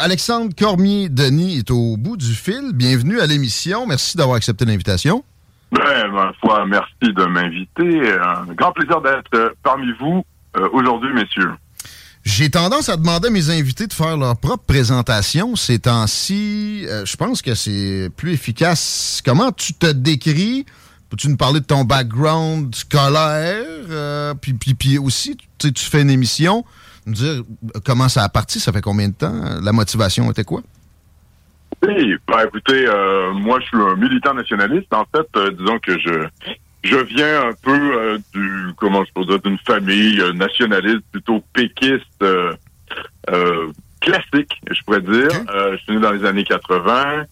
Alexandre Cormier-Denis est au bout du fil. Bienvenue à l'émission. Merci d'avoir accepté l'invitation. Ben, ma foi, merci de m'inviter. Un grand plaisir d'être parmi vous euh, aujourd'hui, messieurs. J'ai tendance à demander à mes invités de faire leur propre présentation. Ces temps-ci, euh, je pense que c'est plus efficace. Comment tu te décris? Peux-tu nous parler de ton background scolaire? Euh, puis, puis, puis aussi, tu tu fais une émission. Nous dire comment ça a parti, ça fait combien de temps? La motivation était quoi? Oui, ben, écoutez, euh, moi je suis un militant nationaliste. En fait, euh, disons que je je viens un peu euh, du comment je peux dire d'une famille nationaliste plutôt péquiste classique, je pourrais dire. Je suis né dans les années 80.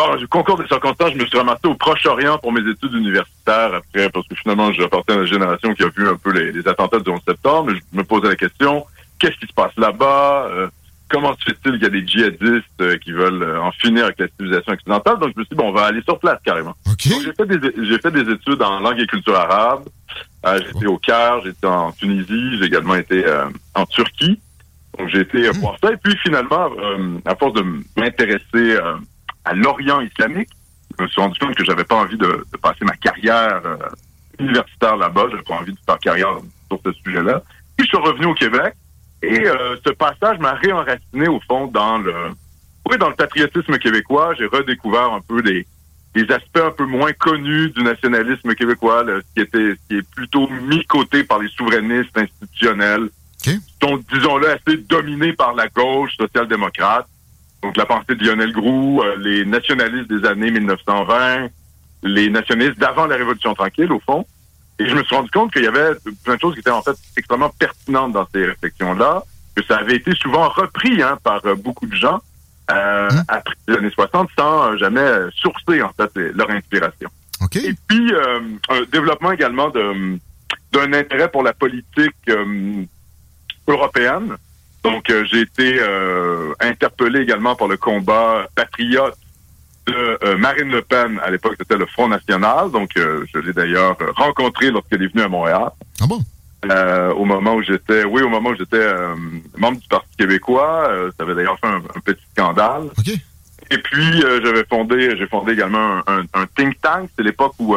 Euh, ah, du concours des circonstances, je me suis ramassé au Proche-Orient pour mes études universitaires après, parce que finalement, j'appartiens à la génération qui a vu un peu les, les attentats du 11 septembre. Je me posais la question, qu'est-ce qui se passe là-bas? Euh, comment se fait-il qu'il y a des djihadistes euh, qui veulent euh, en finir avec la civilisation occidentale? Donc, je me suis dit, bon, on va aller sur place carrément. Donc, j'ai fait des, j'ai fait des études en langue et culture arabe. Euh, été au Caire, été en Tunisie, j'ai également été en Turquie. Donc, j'ai été euh, voir ça. Et puis, finalement, à force de m'intéresser à l'Orient islamique, je me suis rendu compte que j'avais pas envie de, de passer ma carrière euh, universitaire là-bas. J'avais pas envie de faire carrière sur ce sujet-là. Puis, je suis revenu au Québec. Et euh, ce passage m'a réenraciné au fond dans le oui, dans le patriotisme québécois. J'ai redécouvert un peu des, des aspects un peu moins connus du nationalisme québécois, là, ce qui était ce qui est plutôt mis côté par les souverainistes institutionnels, qui sont, disons-le, assez dominés par la gauche social-démocrate. Donc la pensée de Lionel Groux, euh, les nationalistes des années 1920, les nationalistes d'avant la Révolution tranquille, au fond. Et je me suis rendu compte qu'il y avait plein de choses qui étaient en fait extrêmement pertinentes dans ces réflexions-là, que ça avait été souvent repris hein, par euh, beaucoup de gens euh, après les années 60 sans jamais sourcer en fait leur inspiration. Et puis euh, un développement également d'un intérêt pour la politique euh, européenne. Donc euh, j'ai été euh, interpellé également par le combat patriote de euh, Marine Le Pen. À l'époque, c'était le Front National. Donc, euh, je l'ai d'ailleurs rencontré lorsqu'elle est venue à Montréal. Ah bon? au moment où j'étais, oui, au moment où j'étais euh, membre du Parti québécois, ça avait d'ailleurs fait un, un petit scandale. Et puis, j'avais fondé, j'ai fondé également un, un- un think tank. C'est l'époque où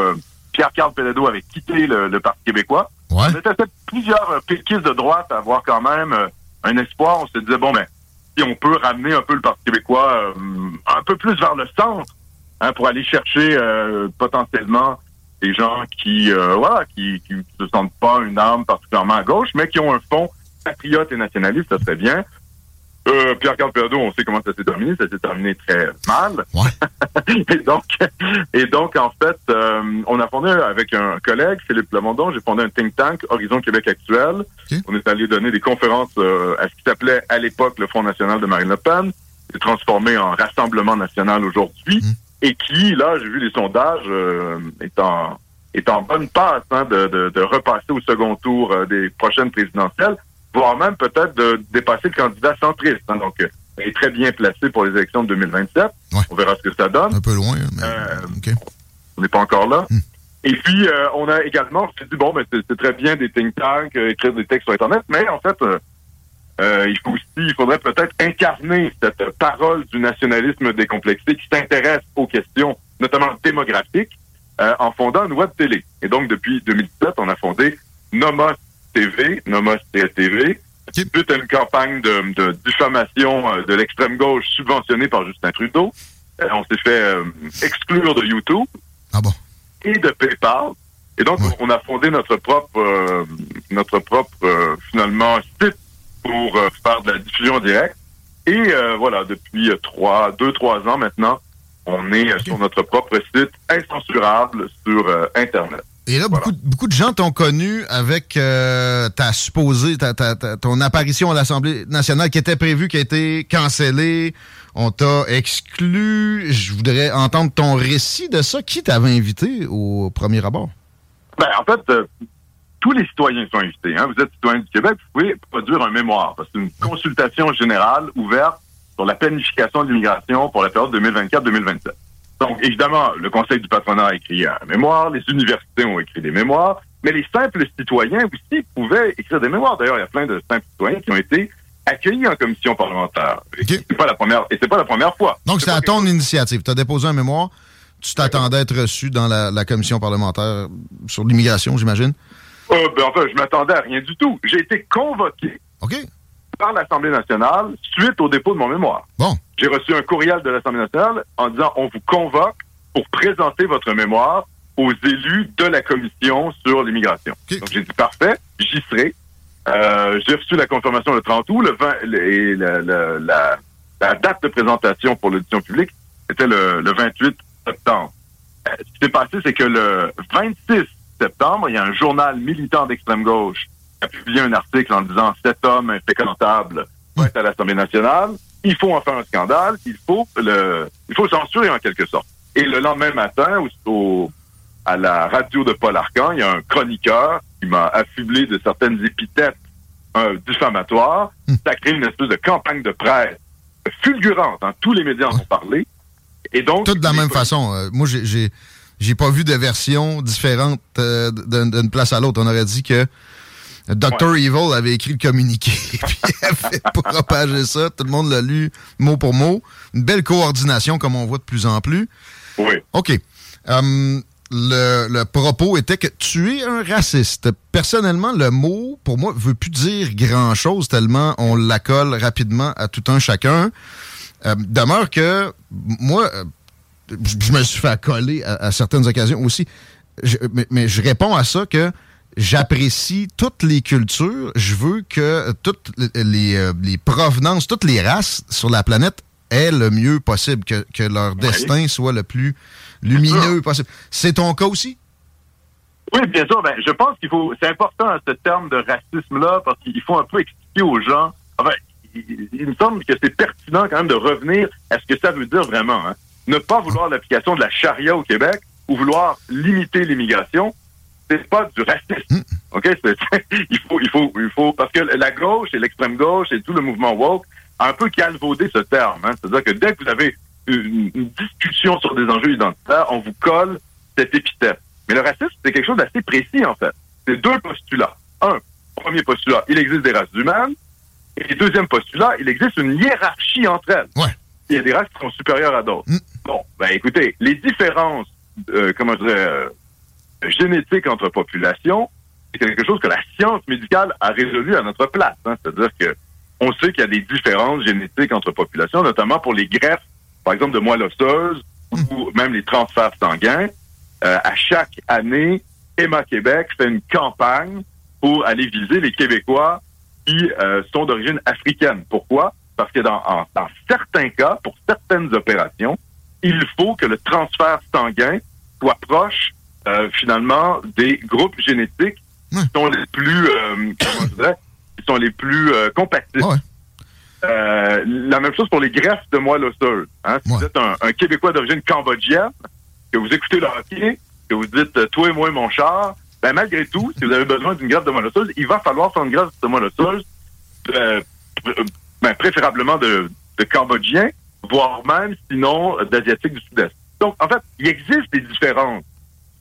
Pierre-Carl Pelledo avait quitté le, le Parti québécois. On était plusieurs péquistes de droite à avoir quand même un espoir. On se disait, bon, ben, si on peut ramener un peu le Parti québécois euh, un peu plus vers le centre, hein, pour aller chercher euh, potentiellement des gens qui, euh, voilà, qui, se sentent pas une arme particulièrement à gauche, mais qui ont un fond patriote et nationaliste, ça serait bien. Euh, Pierre-Carl Pelledo, on sait comment ça s'est terminé. Ça s'est terminé très mal. et donc, et donc en fait, euh, on a fondé avec un collègue, Philippe Lamondon, j'ai fondé un think tank, Horizon Québec Actuel. On est allé donner des conférences euh, à ce qui s'appelait à l'époque le Front National de Marine Le Pen, qui est transformé en Rassemblement National aujourd'hui, et qui, là, j'ai vu les sondages, euh, est en est en bonne passe hein, de, de, de repasser au second tour des prochaines présidentielles, voire même peut-être de dépasser le candidat centriste. hein. donc, euh, il est très bien placé pour les élections de 2027. On verra ce que ça donne. Un peu loin, mais Euh, On n'est pas encore là. Et puis, euh, on a également, on dit, bon, ben, c'est très bien des think tanks, euh, écrire des textes sur Internet, mais en fait, il faut aussi, il faudrait peut-être incarner cette parole du nationalisme décomplexé qui s'intéresse aux questions, notamment démographiques, en fondant une web télé. Et donc, depuis 2017, on a fondé Nomos TV, Nomos TV, suite à une campagne de, de diffamation euh, de l'extrême gauche subventionnée par Justin Trudeau. Euh, on s'est fait euh, exclure de YouTube Ah bon? et de PayPal. Et donc, Ouais. on a fondé notre propre, euh, notre propre euh, finalement site pour faire de la diffusion directe. Et voilà, depuis trois, deux, trois ans maintenant, on est sur notre propre site incensurable sur Internet. Et là, beaucoup, beaucoup de gens t'ont connu avec euh, ta supposée, ta, ta- ta- ton apparition à l'Assemblée nationale qui était prévue, qui a été cancellée. On t'a exclu. Je voudrais entendre ton récit de ça. Qui t'avait invité au premier abord? Ben, en fait, euh, tous les citoyens sont invités. Hein. Vous êtes citoyen du Québec, vous pouvez produire un mémoire. parce que C'est une consultation générale ouverte sur la planification de l'immigration pour la période 2024-2027. Donc, évidemment, le Conseil du patronat a écrit un mémoire, les universités ont écrit des mémoires, mais les simples citoyens aussi pouvaient écrire des mémoires. D'ailleurs, il y a plein de simples citoyens qui ont été accueillis en commission parlementaire. Et Ok. C'est pas la première, et c'est pas la première fois. Donc, C'est à ton initiative. Tu as déposé un mémoire. Tu t'attendais à être reçu dans la, la commission parlementaire sur l'immigration, j'imagine? Euh, ben, enfin, je m'attendais à rien du tout. J'ai été convoqué OK. Par l'Assemblée nationale suite au dépôt de mon mémoire. Bon. J'ai reçu un courriel de l'Assemblée nationale en disant on vous convoque pour présenter votre mémoire aux élus de la commission sur l'immigration. Donc j'ai dit parfait, j'y serai. Euh, j'ai reçu la confirmation le 30 août, le 20, le- et le- le- la, la date de présentation pour l'audition publique c'était le, le 28 septembre. Euh, ce qui s'est passé, c'est que le 26 septembre, il y a un journal militant d'extrême gauche a publié un article en disant cet homme infréquentable va être à l'Assemblée nationale. Il faut en faire un scandale. Il faut le, il faut censurer en quelque sorte. Et le lendemain matin, au, à la radio de Paul Arcan, il y a un chroniqueur qui m'a affublé de certaines épithètes euh, diffamatoires. Ça a créé une espèce de campagne de presse fulgurante. hein. Tous les médias en ont parlé. Et donc, Tout de la même façon. Euh, moi, j'ai- j'ai pas vu de version différente euh, d'une place à l'autre. On aurait dit que Dr. Evil avait écrit le communiqué puis il avait propagé ça. Tout le monde l'a lu mot pour mot. Une belle coordination comme on voit de plus en plus. Oui. OK. Hum, le, le propos était que tu es un raciste. Personnellement, le mot, pour moi, veut plus dire grand-chose tellement on l'accole rapidement à tout un chacun. Euh, demeure que moi, euh, je me suis fait accoler à, à certaines occasions aussi. Je- mais, mais je réponds à ça que j'apprécie toutes les cultures. Je veux que toutes les, les, euh, les provenances, toutes les races sur la planète aient le mieux possible, que, que leur destin soit le plus lumineux possible. C'est ton cas aussi? Oui, bien sûr. Ben, je pense qu'il faut. C'est important ce terme de racisme-là parce qu'il faut un peu expliquer aux gens. Enfin, il, il me semble que c'est pertinent quand même de revenir à ce que ça veut dire vraiment. hein. Ne pas vouloir l'application de la charia au Québec ou vouloir limiter l'immigration, c'est pas du racisme. Ok, C'est- il faut, il faut, il faut, parce que la gauche et l'extrême gauche et tout le mouvement woke a un peu calvaudé ce terme. hein. C'est-à-dire que dès que vous avez une, une discussion sur des enjeux identitaires, on vous colle cette épithète. Mais le racisme, c'est quelque chose d'assez précis, en fait. C'est deux postulats. Un, premier postulat, il existe des races humaines. Et deuxième postulat, il existe une hiérarchie entre elles. Ouais. Il y a des races qui sont supérieures à d'autres. Mm. Bon, ben écoutez, les différences, euh, comment je dirais, euh, génétiques entre populations, c'est quelque chose que la science médicale a résolu à notre place. hein. C'est-à-dire que on sait qu'il y a des différences génétiques entre populations, notamment pour les greffes, par exemple, de moelle osseuse ou même les transferts sanguins. Euh, à chaque année, Emma Québec fait une campagne pour aller viser les Québécois qui euh, sont d'origine africaine. Pourquoi? Parce que dans, en- dans certains cas, pour certaines opérations, il faut que le transfert sanguin soit proche, euh, finalement, des groupes génétiques Ouais. qui sont les plus, euh, comment je dirais, qui sont les plus euh, compatibles. Ah ouais. Euh, la même chose pour les greffes de moelle osseuse. Hein? Si vous êtes un, un Québécois d'origine cambodgienne, que vous écoutez le hockey, que vous dites toi et moi mon char, ben malgré tout, si vous avez besoin d'une greffe de moelle osseuse, il va falloir faire une greffe de moelle osseuse, ben, préférablement de, de Cambodgiens, voire même, sinon, d'Asiatiques du Sud-Est. Donc, en fait, il existe des différences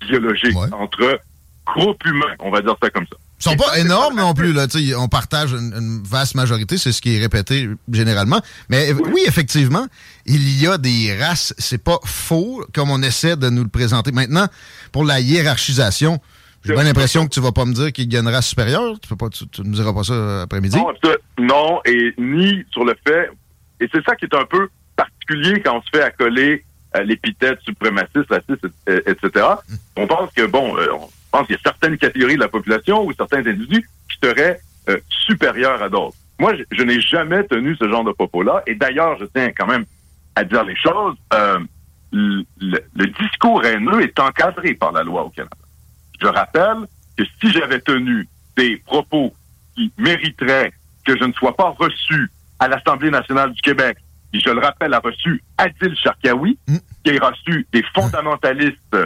biologiques Ouais. entre groupes humains, on va dire ça comme ça. Ils sont pas énormes non plus. Là, Tu on partage une, une vaste majorité, c'est ce qui est répété généralement. Mais oui, effectivement, il y a des races. C'est pas faux comme on essaie de nous le présenter. Maintenant, pour la hiérarchisation, J'ai bien l'impression que tu vas pas me dire qu'il gagnera supérieur. Tu peux pas, tu, ne me diras pas ça après-midi. Non, non, et ni sur le fait. Et c'est ça qui est un peu particulier quand on se fait accoler l'épithète suprémaciste, raciste, etc. Hmm. On pense que, bon, euh, on pense qu'il y a certaines catégories de la population ou certains individus qui seraient euh, supérieurs à d'autres. Moi, je, n'ai jamais tenu ce genre de propos-là. Et d'ailleurs, je tiens quand même à dire les choses. Euh, le, le, discours haineux est encadré par la loi au Canada. Je rappelle que si j'avais tenu des propos qui mériteraient que je ne sois pas reçu à l'Assemblée nationale du Québec, je le rappelle, a reçu Adil Sharkawi, mm. qui a reçu des fondamentalistes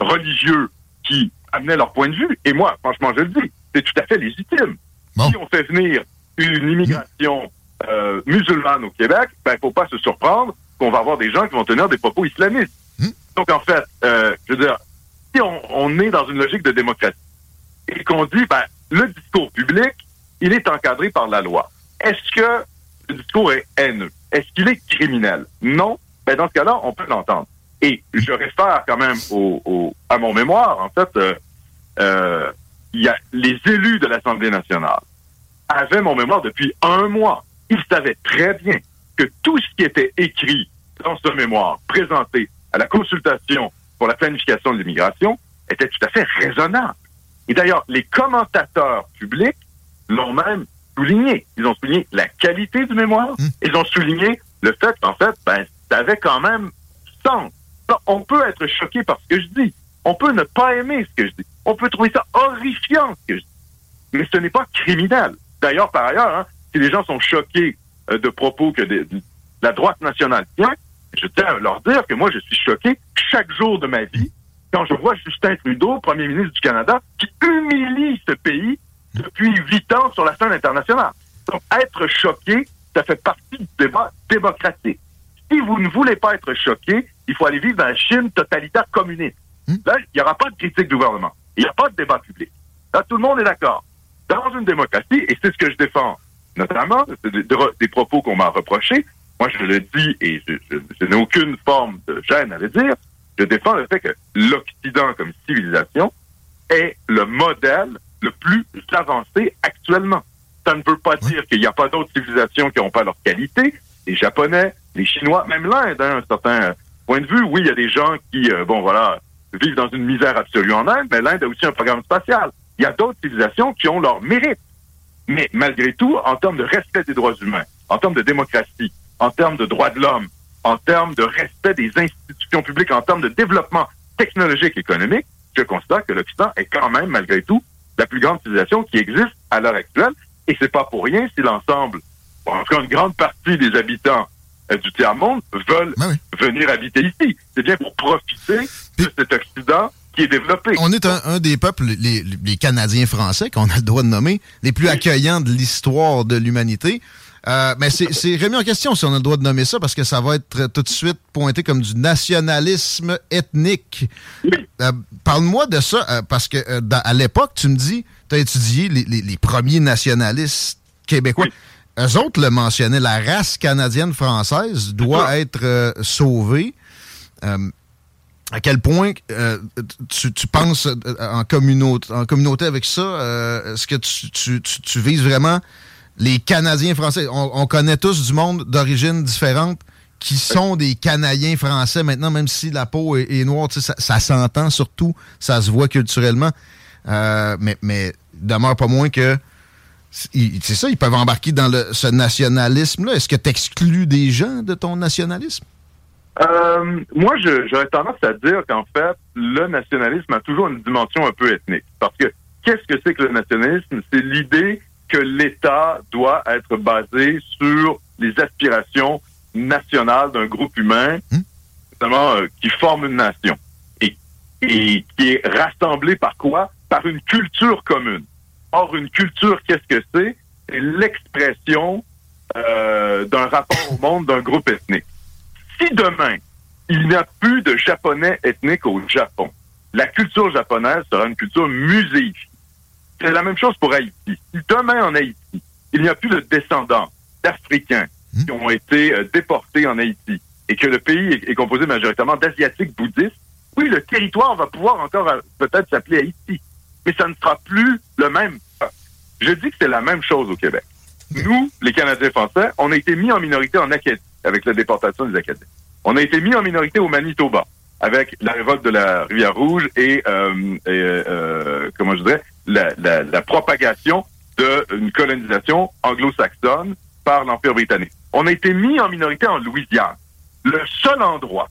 religieux qui amenaient leur point de vue. Et moi, franchement, je le dis, c'est tout à fait légitime. Si on fait venir une immigration euh, musulmane au Québec, ben, il faut pas se surprendre qu'on va avoir des gens qui vont tenir des propos islamistes. Donc, en fait, euh, je veux dire, si on, est dans une logique de démocratie et qu'on dit, ben, le discours public, il est encadré par la loi. Est-ce que le discours est haineux? Est-ce qu'il est criminel? Non. Ben, dans ce cas-là, on peut l'entendre. Et je réfère quand même au, à mon mémoire, en fait, euh, euh, y a les élus de l'Assemblée nationale avaient mon mémoire depuis un mois. Ils savaient très bien que tout ce qui était écrit dans ce mémoire, présenté à la consultation pour la planification de l'immigration, était tout à fait raisonnable. Et d'ailleurs, les commentateurs publics l'ont même souligné. Ils ont souligné la qualité du mémoire. Mmh. Ils ont souligné le fait qu'en fait, ben, ça avait quand même sens. On peut être choqué par ce que je dis. On peut ne pas aimer ce que je dis. On peut trouver ça horrifiant ce que je dis. Mais ce n'est pas criminel. D'ailleurs, par ailleurs, hein, si les gens sont choqués euh, de propos que de, la droite nationale tient, je tiens à leur dire que moi, je suis choqué chaque jour de ma vie quand je vois Justin Trudeau, premier ministre du Canada, qui humilie ce pays depuis huit ans sur la scène internationale. Donc, être choqué, ça fait partie du débat démocratique. Si vous ne voulez pas être choqué, il faut aller vivre dans la Chine totalitaire communiste. Hmm? Là, il n'y aura pas de critique du gouvernement. Il n'y a pas de débat public. Là, tout le monde est d'accord. Dans une démocratie, et c'est ce que je défends, notamment, des, des propos qu'on m'a reprochés, moi je le dis et je, n'ai aucune forme de gêne à le dire, je défends le fait que l'Occident comme civilisation est le modèle le plus avancé actuellement. Ça ne veut pas dire qu'il n'y a pas d'autres civilisations qui n'ont pas leur qualité. Les Japonais, les Chinois, même l'Inde, hein, un certain point de vue, oui, il y a des gens qui, euh, bon voilà, vivent dans une misère absolue en Inde, mais l'Inde a aussi un programme spatial. Il y a d'autres civilisations qui ont leur mérite. Mais malgré tout, en termes de respect des droits humains, en termes de démocratie, en termes de droits de l'homme, en termes de respect des institutions publiques, en termes de développement technologique et économique, je constate que l'Occident est quand même, malgré tout, la plus grande civilisation qui existe à l'heure actuelle. Et c'est pas pour rien si l'ensemble, en tout cas une grande partie des habitants euh, du tiers-monde veulent ben venir habiter ici. C'est bien pour profiter de cet Occident qui est développé. On est un, des peuples, les, les Canadiens français, qu'on a le droit de nommer, les plus accueillants de l'histoire de l'humanité. Euh, mais c'est remis en question si on a le droit de nommer ça parce que ça va être tout de suite pointé comme du nationalisme ethnique. Euh, parle-moi de ça euh, parce que à l'époque, tu me dis, tu as étudié les, premiers nationalistes québécois. Eux autres le mentionnaient, la race canadienne-française doit être sauvée. à quel point tu, penses en communauté, en communauté avec ça? Est-ce que tu, tu vises vraiment les Canadiens français. On, connaît tous du monde d'origine différente qui sont des Canadiens français maintenant, même si la peau est, noire, ça, ça s'entend surtout, ça se voit culturellement. Euh, mais, mais demeure pas moins que c'est ça, ils peuvent embarquer dans le, ce nationalisme-là. Est-ce que tu exclus des gens de ton nationalisme? Euh, moi, j'aurais tendance à dire qu'en fait, le nationalisme a toujours une dimension un peu ethnique. Parce que qu'est-ce que c'est que le nationalisme? C'est l'idée que l'État doit être basé sur les aspirations nationales d'un groupe humain, hmm? notamment euh, qui forme une nation et, et qui est rassemblé par quoi? Par une culture commune. Or, une culture, qu'est-ce que c'est? C'est l'expression euh, d'un rapport au monde d'un groupe ethnique. Si demain il n'y a plus de japonais ethniques au Japon, la culture japonaise sera une culture muséifiée. C'est la même chose pour Haïti. Si demain en Haïti, il n'y a plus de descendants d'Africains hmm. qui ont été euh, déportés en Haïti et que le pays est, composé majoritairement d'Asiatiques bouddhistes, oui, le territoire va pouvoir encore euh, peut-être s'appeler Haïti. mais ça ne sera plus le même. Je dis que c'est la même chose au Québec. Nous, les Canadiens français, on a été mis en minorité en Acadie avec la déportation des Acadiens. On a été mis en minorité au Manitoba avec la révolte de la Rivière-Rouge et, euh, et euh, comment je dirais, la, propagation d'une colonisation anglo-saxonne par l'Empire britannique. On a été mis en minorité en Louisiane. Le seul endroit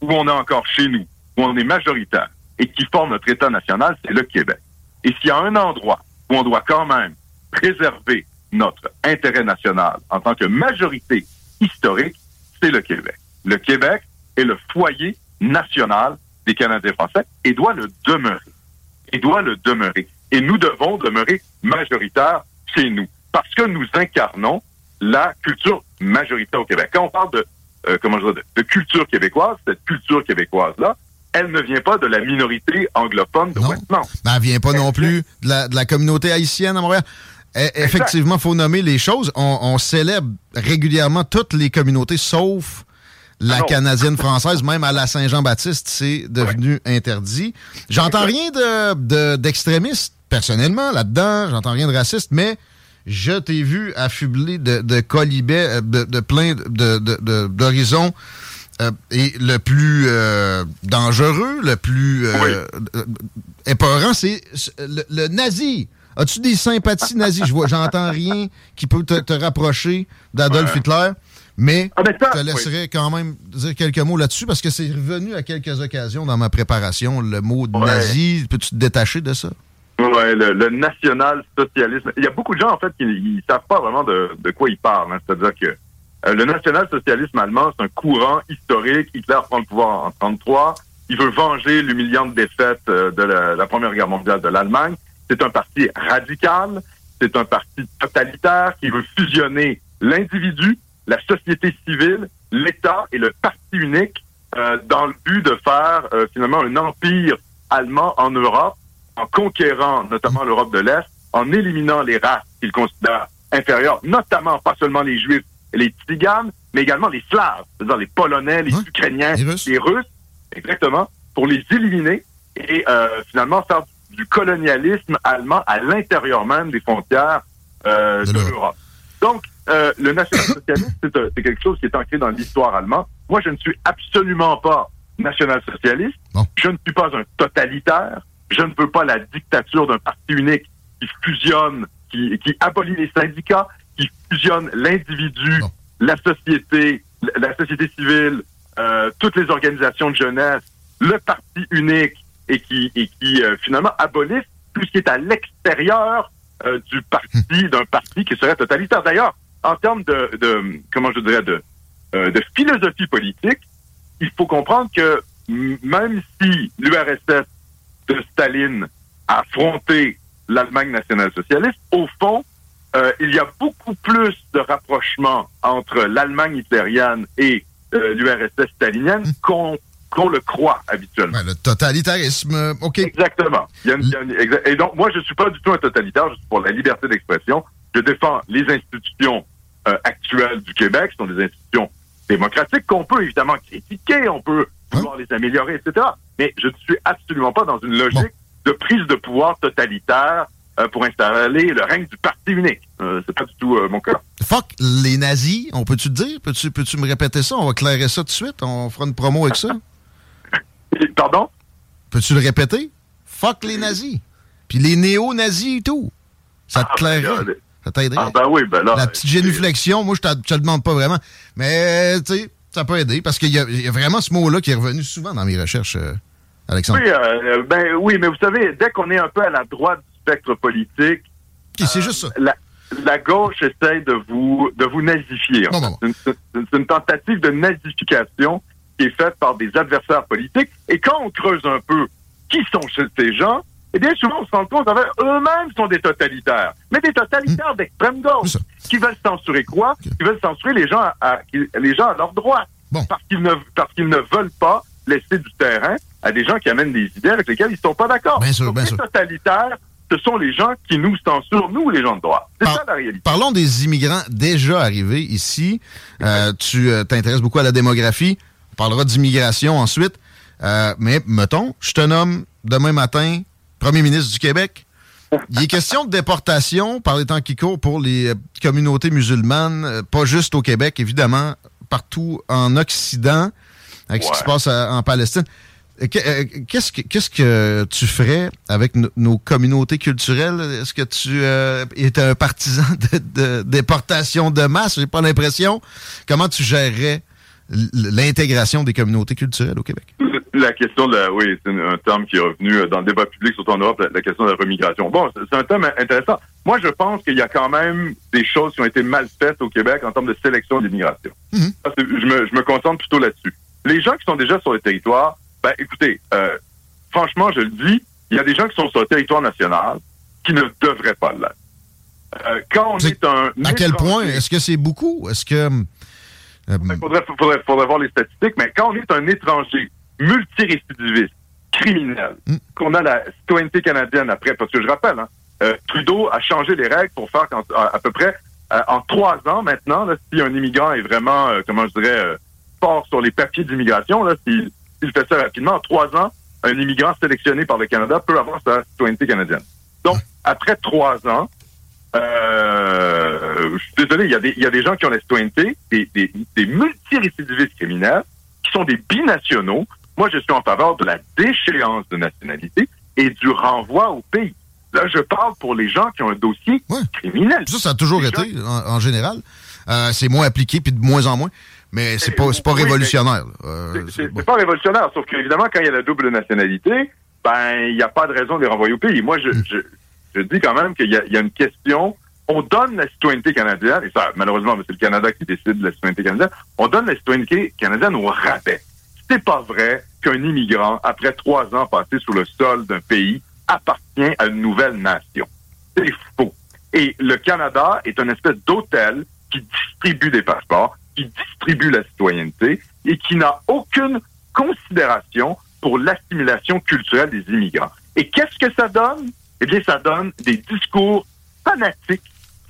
où on est encore chez nous, où on est majoritaire et qui forme notre État national, c'est le Québec. Et s'il y a un endroit où on doit quand même préserver notre intérêt national en tant que majorité historique, c'est le Québec. Le Québec est le foyer national des Canadiens français et doit le demeurer. Et doit le demeurer. Et nous devons demeurer majoritaires chez nous parce que nous incarnons la culture majoritaire au Québec. Quand on parle de, euh, comment je dirais, de, culture québécoise, cette culture québécoise-là, elle ne vient pas de la minorité anglophone de Westmount. Ben, elle vient pas non plus de la, de la communauté haïtienne à Montréal. E, effectivement, il faut nommer les choses. On, on, célèbre régulièrement toutes les communautés, sauf la Ah non. canadienne française, même à la Saint-Jean-Baptiste, c'est devenu interdit. J'entends rien de- de- d'extrémiste, personnellement, là-dedans. J'entends rien de raciste, mais je t'ai vu affublé de, de colibets, euh, de, de plein d'horizons. Euh, et le plus euh, dangereux, le plus euh, épeurant, c'est le, le nazi. As-tu des sympathies nazies? Je vois, j'entends rien qui peut te, te rapprocher d'Adolf Ouais. Hitler, mais Ah, ben je te laisserai quand même dire quelques mots là-dessus parce que c'est revenu à quelques occasions dans ma préparation, le mot Ouais. nazi. Peux-tu te détacher de ça? Ouais, le, national-socialisme. Il y a beaucoup de gens, en fait, qui ne savent pas vraiment de, quoi ils parlent. hein. C'est-à-dire que euh, le national-socialisme allemand, c'est un courant historique. Hitler prend le pouvoir en 33. Il veut venger l'humiliante défaite euh, de la, Première Guerre mondiale de l'Allemagne. C'est un parti radical. C'est un parti totalitaire qui veut fusionner l'individu, la société civile, l'État et le parti unique euh, dans le but de faire finalement un empire allemand en Europe en conquérant notamment l'Europe de l'Est, en éliminant les races qu'il considère inférieures, notamment pas seulement les Juifs et les Tziganes, mais également les Slaves, c'est-à-dire les Polonais, les Hein? Ukrainiens, Les Russes. les Russes, exactement, pour les éliminer et euh, finalement faire du colonialisme allemand à l'intérieur même des frontières euh, De de l'Europe. Donc, euh, le national-socialisme, c'est un- c'est quelque chose qui est ancré dans l'histoire allemande. Moi, je ne suis absolument pas national-socialiste. Je ne suis pas un totalitaire. Je ne veux pas la dictature d'un parti unique qui fusionne, qui, qui abolit les syndicats, qui fusionne l'individu, la société, la société civile, euh, toutes les organisations de jeunesse, le parti unique et qui, et qui euh, finalement abolissent tout ce qui est à l'extérieur euh, du parti, d'un parti qui serait totalitaire. D'ailleurs, en termes de, de comment je dirais, de, euh, de philosophie politique, il faut comprendre que même si l'URSS de Staline a affronté l'Allemagne nationale-socialiste, au fond, euh, il y a beaucoup plus de rapprochement entre l'Allemagne hitlérienne et euh, l'URSS stalinienne qu'on qu'on le croit habituellement. Ouais, le totalitarisme, euh, OK. Exactement. Il y a une- il y a une- exa- et donc, moi, je suis pas du tout un totalitaire, je suis pour la liberté d'expression. Je défends les institutions euh, actuelles du Québec, ce sont des institutions démocratiques qu'on peut évidemment critiquer, on peut vouloir les améliorer, etc. Mais je ne suis absolument pas dans une logique de prise de pouvoir totalitaire euh, pour installer le règne du parti unique. Euh, c'est pas du tout euh, mon cas. Fuck les nazis, on peut-tu te dire? Peux-tu peux me répéter ça? On va clairer ça tout de suite. On fera une promo avec ça. Pardon? Peux-tu le répéter? Fuck les nazis. Puis les néo-nazis et tout. Ça te Ah, ben clairait. Ça t'aiderait. Ah ben oui, ben là. La petite génuflexion, moi, je te te le demande pas vraiment. Mais, euh, tu sais, ça peut aider parce qu'il y, a- il y a vraiment ce mot-là qui est revenu souvent dans mes recherches, euh, Alexandre. Oui, euh, ben oui, mais vous savez, dès qu'on est un peu à la droite du spectre politique, c'est juste ça. la, la gauche essaie de vous de vous nazifier. Bon, fait. bon, bon. C'est une- tentative de nazification qui est faite par des adversaires politiques. Et quand on creuse un peu qui sont ces gens, eh bien souvent on se rend compte eux-mêmes sont des totalitaires, mais des totalitaires d'extrême gauche Hmm. C'est ça. qui veulent censurer quoi Qui veulent censurer les gens à, à- les gens à leur droit Bon. parce qu'ils ne parce qu'ils ne veulent pas laisser du terrain à des gens qui amènent des idées avec lesquelles ils ne sont pas d'accord. Bien sûr, Donc, bien les sûr. totalitaires, ce sont les gens qui nous censurent, nous, les gens de droite. C'est ça la réalité. Parlons des immigrants déjà arrivés ici. Euh, tu euh, t'intéresses beaucoup à la démographie. On parlera d'immigration ensuite. Euh, mais mettons, je te nomme demain matin premier ministre du Québec. Il est question de déportation par les temps qui courent pour les euh, communautés musulmanes, euh, pas juste au Québec, évidemment, partout en Occident, avec ce qui se passe en Palestine. Qu'est-ce que, qu'est-ce que tu ferais avec nos communautés culturelles? Est-ce que tu es un partisan de, déportation de masse? J'ai pas l'impression. Comment tu gérerais l'intégration des communautés culturelles au Québec? La question de la, oui, c'est un terme qui est revenu euh, dans le débat public, surtout en Europe, la, question de la remigration. Bon, c'est un thème intéressant. Moi, je pense qu'il y a quand même des choses qui ont été mal faites au Québec en termes de sélection d'immigration. Mhm. je, me, je me concentre plutôt là-dessus. Les gens qui sont déjà sur le territoire, ben, écoutez, euh, franchement, je le dis, il y a des gens qui sont sur le territoire national qui ne devraient pas l'être. Euh, quand on est, un... À quel point? Est-ce que c'est beaucoup? Est-ce que il euh, faudrait, faudrait, faudrait, voir les statistiques, mais quand on est un étranger multirécidiviste, criminel, hmm. qu'on a la citoyenneté canadienne après, parce que je rappelle, hein, euh, Trudeau a changé les règles pour faire qu'à à, peu près euh, en trois ans maintenant, là, si un immigrant est vraiment, comment je dirais, fort sur les papiers d'immigration, s'il fait ça rapidement, en trois ans, un immigrant sélectionné par le Canada peut avoir sa citoyenneté canadienne. Donc, après trois ans, euh, je suis désolé, il y, a des, il y a des gens qui ont la citoyenneté, des, des, des multirécidivistes criminels, qui sont des binationaux. Moi, je suis en faveur de la déchéance de nationalité et du renvoi au pays. Là, je parle pour les gens qui ont un dossier criminel. Ça, ça a toujours été, en, général. Euh, c'est moins appliqué, puis de moins en moins. Mais c'est pas, pas révolutionnaire. Euh, c'est pas révolutionnaire, sauf qu'évidemment, quand il y a la double nationalité, ben, il n'y a pas de raison de les renvoyer au pays. Moi, je, mm. je, je dis quand même qu'il y, a une question. On donne la citoyenneté canadienne, et ça, malheureusement, c'est le Canada qui décide de la citoyenneté canadienne. On donne la citoyenneté canadienne au rabais. C'est pas vrai qu'un immigrant, après trois ans passés sous le sol d'un pays, appartient à une nouvelle nation. C'est faux. Et le Canada est une espèce d'hôtel qui distribue des passeports, qui distribue la citoyenneté et qui n'a aucune considération pour l'assimilation culturelle des immigrants. Et qu'est-ce que ça donne? Eh bien, ça donne des discours fanatiques,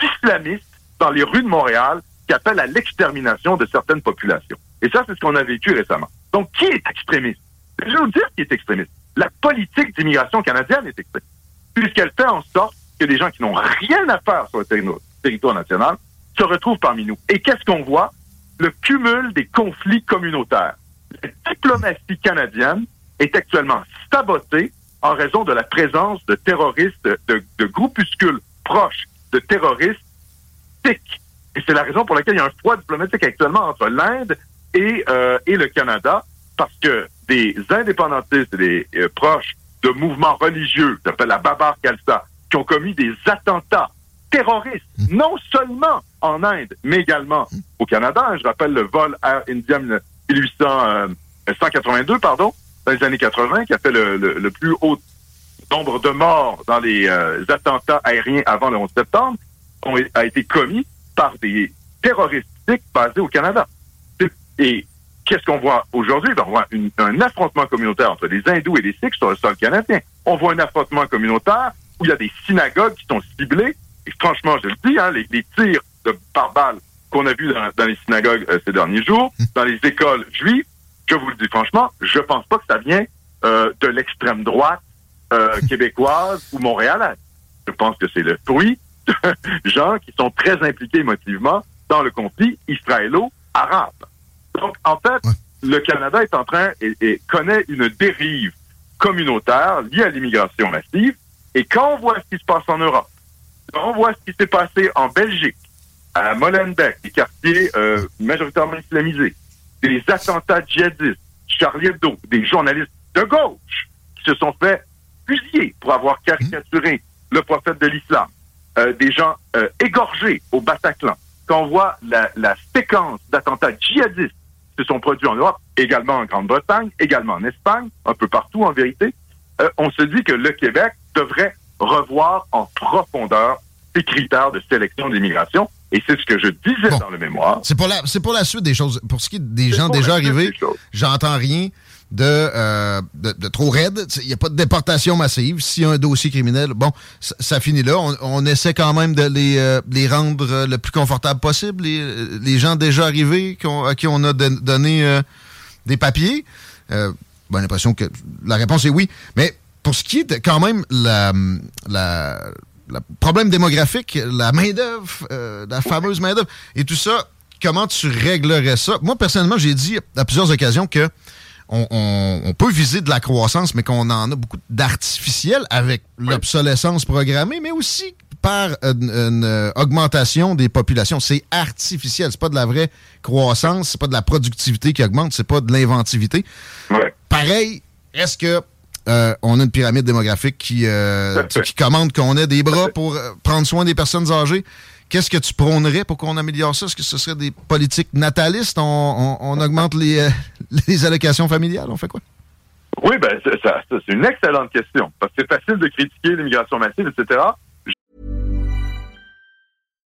islamistes, dans les rues de Montréal, qui appellent à l'extermination de certaines populations. Et ça, c'est ce qu'on a vécu récemment. Donc, qui est extrémiste? Je vais vous dire qui est extrémiste. La politique d'immigration canadienne est extrémiste, puisqu'elle fait en sorte que des gens qui n'ont rien à faire sur le territoire national se retrouvent parmi nous. Et qu'est-ce qu'on voit? Le cumul des conflits communautaires. La diplomatie canadienne est actuellement sabotée en raison de la présence de terroristes, de, de groupuscules proches de terroristes. Et c'est la raison pour laquelle il y a un froid diplomatique actuellement entre l'Inde et, euh, et le Canada, parce que des indépendantistes et des euh, proches de mouvements religieux, s'appelle la Babar Khalsa, qui ont commis des attentats terroristes, hmm. non seulement en Inde, mais également au Canada. Je rappelle le vol Air India 1882, euh, pardon, dans les années 80, qui a fait le, plus haut nombre de morts dans les euh, attentats aériens avant le 11 septembre, ont, a été commis par des terroristes basés au Canada. Et qu'est-ce qu'on voit aujourd'hui? Ben, on voit un affrontement communautaire entre les hindous et les sikhs sur le sol canadien. On voit un affrontement communautaire où il y a des synagogues qui sont ciblées. Et franchement, je le dis, hein, les, tirs de par balles qu'on a vus dans, les synagogues euh, ces derniers jours, dans les écoles juives, je vous le dis franchement, je pense pas que ça vient euh, de l'extrême droite euh, québécoise ou montréalaise. Je pense que c'est le fruit de gens qui sont très impliqués émotivement dans le conflit israélo-arabe. Donc, en fait, le Canada est en train et, connaît une dérive communautaire liée à l'immigration massive. Et quand on voit ce qui se passe en Europe, quand on voit ce qui s'est passé en Belgique, à Molenbeek, des quartiers euh, majoritairement islamisés, des attentats djihadistes, Charlie Hebdo, des journalistes de gauche qui se sont fait fusiller pour avoir caricaturé le prophète de l'islam, euh, des gens euh, égorgés au Bataclan. Quand on voit la, séquence d'attentats djihadistes qui se sont produits en Europe, également en Grande-Bretagne, également en Espagne, un peu partout en vérité, euh, on se dit que le Québec devrait revoir en profondeur ses critères de sélection d'immigration et c'est ce que je disais dans le mémoire. C'est pour la, pour la suite des choses. Pour ce qui est des gens déjà arrivés, j'entends rien de, euh, de, trop raide. Il n'y a pas de déportation massive. S'il y a un dossier criminel, bon, ça, finit là. On, essaie quand même de les, euh, les rendre euh, le plus confortable possible. Les, gens déjà arrivés à qui on a donné des papiers. Euh, ben, l'impression que la réponse est oui. Mais pour ce qui est quand même la, la, problème démographique, la main-d'œuvre, euh, la fameuse main-d'œuvre et tout ça, comment tu réglerais ça? Moi, personnellement, j'ai dit à plusieurs occasions que on, peut viser de la croissance, mais qu'on en a beaucoup d'artificiel avec l'obsolescence programmée, mais aussi par une, euh, augmentation des populations. C'est artificiel. C'est pas de la vraie croissance, c'est pas de la productivité qui augmente, c'est pas de l'inventivité. Pareil, est-ce que euh, on a une pyramide démographique qui, euh, qui commande qu'on ait des bras pour prendre soin des personnes âgées? Qu'est-ce que tu prônerais pour qu'on améliore ça? Est-ce que ce serait des politiques natalistes? On, augmente les, les allocations familiales? On fait quoi? Oui, ben, c'est une excellente question. Parce que c'est facile de critiquer l'immigration massive, etc.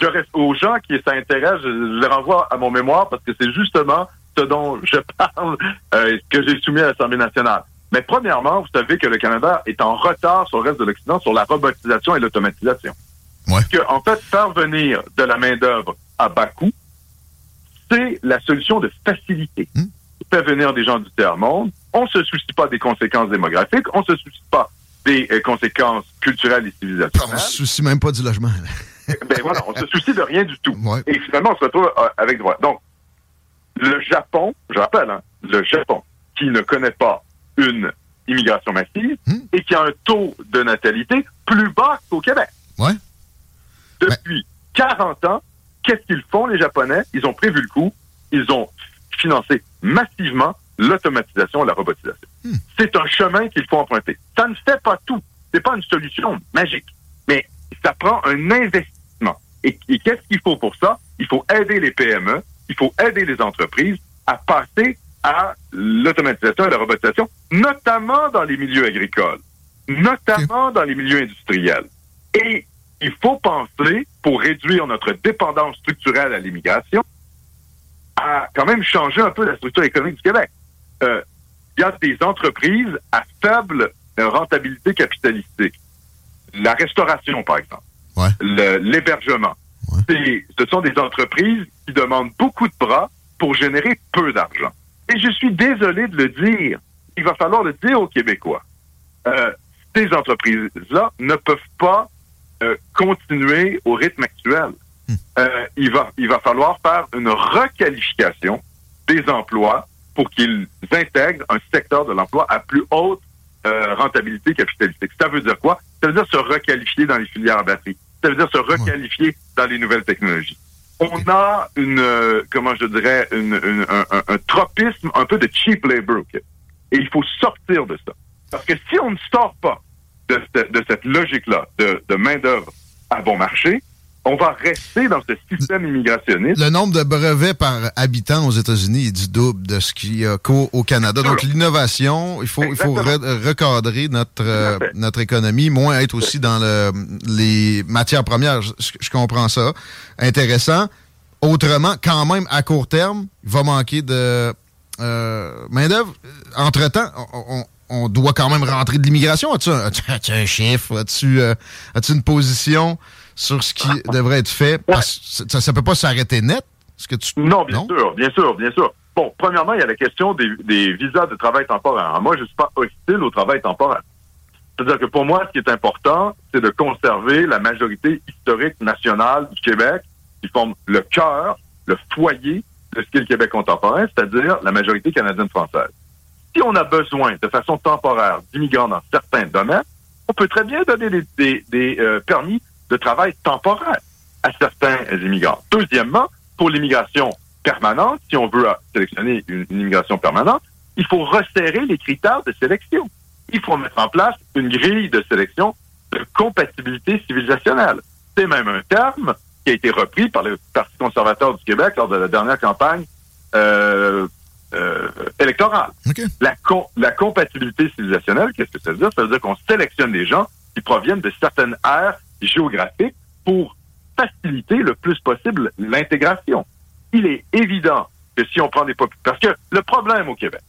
Je reste aux gens qui s'intéressent, je les renvoie à mon mémoire parce que c'est justement ce dont je parle euh, que j'ai soumis à l'Assemblée nationale. Mais premièrement, vous savez que le Canada est en retard sur le reste de l'Occident sur la robotisation et l'automatisation. Ouais. Que, en fait, faire venir de la main-d'œuvre à bas coût, c'est la solution de facilité. Hmm. Faire venir des gens du tiers-monde, on se soucie pas des conséquences démographiques, on se soucie pas des euh, conséquences culturelles et civilisationnelles. On se soucie même pas du logement. ben voilà, on se soucie de rien du tout. Et finalement, on se retrouve euh, avec droit. Donc, le Japon, je rappelle, hein, le Japon, qui ne connaît pas une immigration massive hmm. et qui a un taux de natalité plus bas qu'au Québec. Ouais. Depuis 40 ans, qu'est-ce qu'ils font, les Japonais? Ils ont prévu le coup. Ils ont financé massivement l'automatisation et la robotisation. Hmm. C'est un chemin qu'il faut emprunter. Ça ne fait pas tout. C'est pas une solution magique. Mais ça prend un investissement. Et, qu'est-ce qu'il faut pour ça? Il faut aider les PME, il faut aider les entreprises à passer à l'automatisation et la robotisation, notamment dans les milieux agricoles, notamment dans les milieux industriels. Et il faut penser, pour réduire notre dépendance structurelle à l'immigration, à quand même changer un peu la structure économique du Québec. Euh, il y a des entreprises à faible rentabilité capitalistique. La restauration, par exemple. L'hébergement. Ce sont des entreprises qui demandent beaucoup de bras pour générer peu d'argent. Et je suis désolé de le dire. Il va falloir le dire aux Québécois. Euh, ces entreprises-là ne peuvent pas euh, continuer au rythme actuel. Hmm. Euh, il, va, il va falloir faire une requalification des emplois pour qu'ils intègrent un secteur de l'emploi à plus haute euh, rentabilité capitalistique. Ça veut dire quoi? Ça veut dire se requalifier dans les filières à batterie. Ça veut dire se requalifier dans les nouvelles technologies on a une, euh, comment je dirais, une, un, tropisme un peu de cheap labor. Et il faut sortir de ça. Parce que si on ne sort pas de, cette logique-là de, de main-d'œuvre à bon marché, on va rester dans ce système immigrationniste. Le nombre de brevets par habitant aux États-Unis est du double de ce qu'il y a au Canada. Donc, l'innovation, il faut, il faut recadrer notre, euh, notre économie, moins être aussi dans le, les matières premières. Je, comprends ça. Intéressant. Autrement, quand même, à court terme, il va manquer de euh, main-d'œuvre. Entre-temps, on, doit quand même rentrer de l'immigration. As-tu un, chiffre? As-tu euh, as une position? Sur ce qui devrait être fait? ça ne peut pas s'arrêter net? Ce que tu... Non, bien sûr, bien sûr, bien sûr. Bon, premièrement, il y a la question des, visas de travail temporaire. Moi, je ne suis pas hostile au travail temporaire. C'est-à-dire que pour moi, ce qui est important, c'est de conserver la majorité historique nationale du Québec qui forme le cœur, le foyer de ce qu'est le Québec contemporain, c'est-à-dire la majorité canadienne-française. Si on a besoin de façon temporaire d'immigrants dans certains domaines, on peut très bien donner des, des, des euh, permis de travail temporaires à certains immigrants. Deuxièmement, pour l'immigration permanente, si on veut sélectionner une, une immigration permanente, il faut resserrer les critères de sélection. Il faut mettre en place une grille de sélection de compatibilité civilisationnelle. C'est même un terme qui a été repris par le Parti conservateur du Québec lors de la dernière campagne euh, euh, électorale. La, co- la compatibilité civilisationnelle, qu'est-ce que ça veut dire? Ça veut dire qu'on sélectionne des gens qui proviennent de certaines aires géographiques pour faciliter le plus possible l'intégration. Il est évident que si on prend des populations... Parce que le problème au Québec,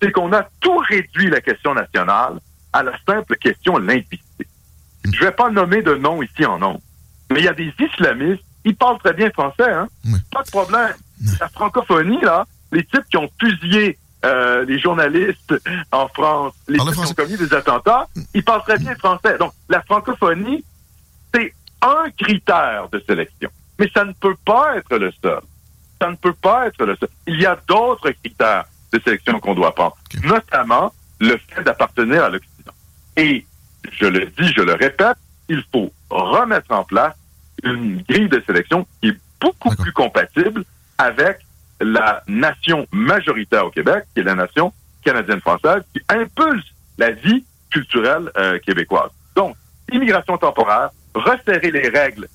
c'est qu'on a tout réduit la question nationale à la simple question linguistique. Je vais pas nommer de nom ici en nom, mais il y a des islamistes, ils parlent très bien français, hein? Pas de problème. La francophonie, là, les types qui ont fusillé euh, les journalistes en France, les types qui ont commis des attentats, ils parlent très bien français. Donc, la francophonie, c'est un critère de sélection. Mais ça ne peut pas être le seul. Ça ne peut pas être le seul. Il y a d'autres critères de sélection qu'on doit prendre, notamment le fait d'appartenir à l'Occident. Et je le dis, je le répète, il faut remettre en place une grille de sélection qui est beaucoup plus compatible avec la nation majoritaire au Québec, qui est la nation canadienne-française, qui impulse la vie culturelle euh, québécoise. Donc, immigration temporaire, resserrer les règles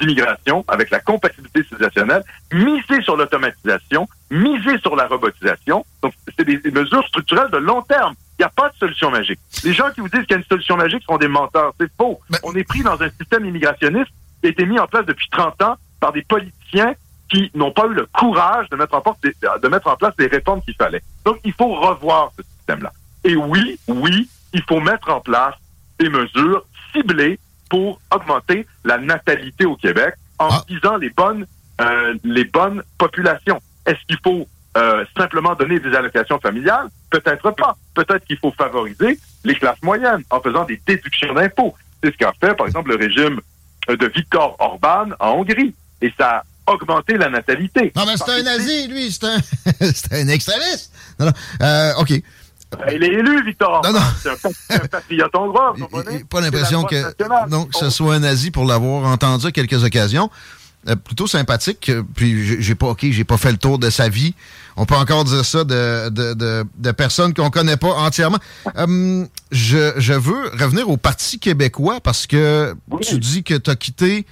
d'immigration avec la compatibilité civilisationnelle, miser sur l'automatisation, miser sur la robotisation. Donc, c'est des, des mesures structurelles de long terme. Il n'y a pas de solution magique. Les gens qui vous disent qu'il y a une solution magique sont des menteurs. C'est faux. On est pris dans un système immigrationniste qui a été mis en place depuis 30 ans par des politiciens qui n'ont pas eu le courage de mettre en place des, de mettre en place les réformes qu'il fallait. Donc, il faut revoir ce système-là. Et oui, oui, il faut mettre en place des mesures ciblées pour augmenter la natalité au Québec en visant les bonnes, euh, les bonnes populations. Est-ce qu'il faut euh, simplement donner des allocations familiales? Peut-être pas. Peut-être qu'il faut favoriser les classes moyennes en faisant des déductions d'impôts. C'est ce qu'a fait, par exemple, le régime de Viktor Orban en Hongrie. Et ça a augmenté la natalité. Non, mais c'est un nazi, lui. C'est un, un extrémiste. Non, non. Euh, OK. Il est élu, Victor Orban. C'est un, pat- un patriote hongrois, vous comprenez? Pas l'impression que, non, ce soit un nazi pour l'avoir entendu à quelques occasions. Euh, plutôt sympathique. euh, Puis j'ai- pas, ok, j'ai pas fait le tour de sa vie. On peut encore dire ça de, de, de, de personnes qu'on connaît pas entièrement. Hum, je, je veux revenir au Parti québécois parce que tu dis que tu as quitté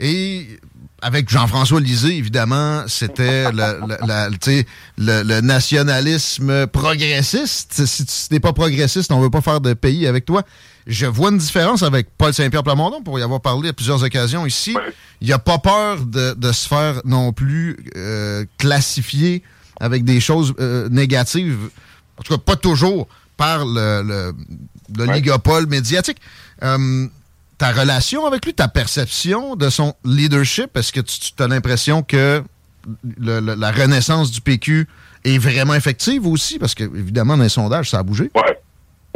et avec Jean-François Lisée, évidemment, c'était le, le- le, le nationalisme progressiste. Si tu n'es pas progressiste, on veut pas faire de pays avec toi. Je vois une différence avec Paul Saint-Pierre Plamondon, pour y avoir parlé à plusieurs occasions ici. Il n'y a pas peur de, de se faire non plus euh, classifier avec des choses euh, négatives, en tout cas pas toujours, par le, le- l'oligopole médiatique. Euh, ta relation avec lui, ta perception de son leadership, est-ce que tu, tu as l'impression que le- la renaissance du PQ est vraiment effective aussi? Parce que, évidemment, dans les sondages, ça a bougé. Ouais.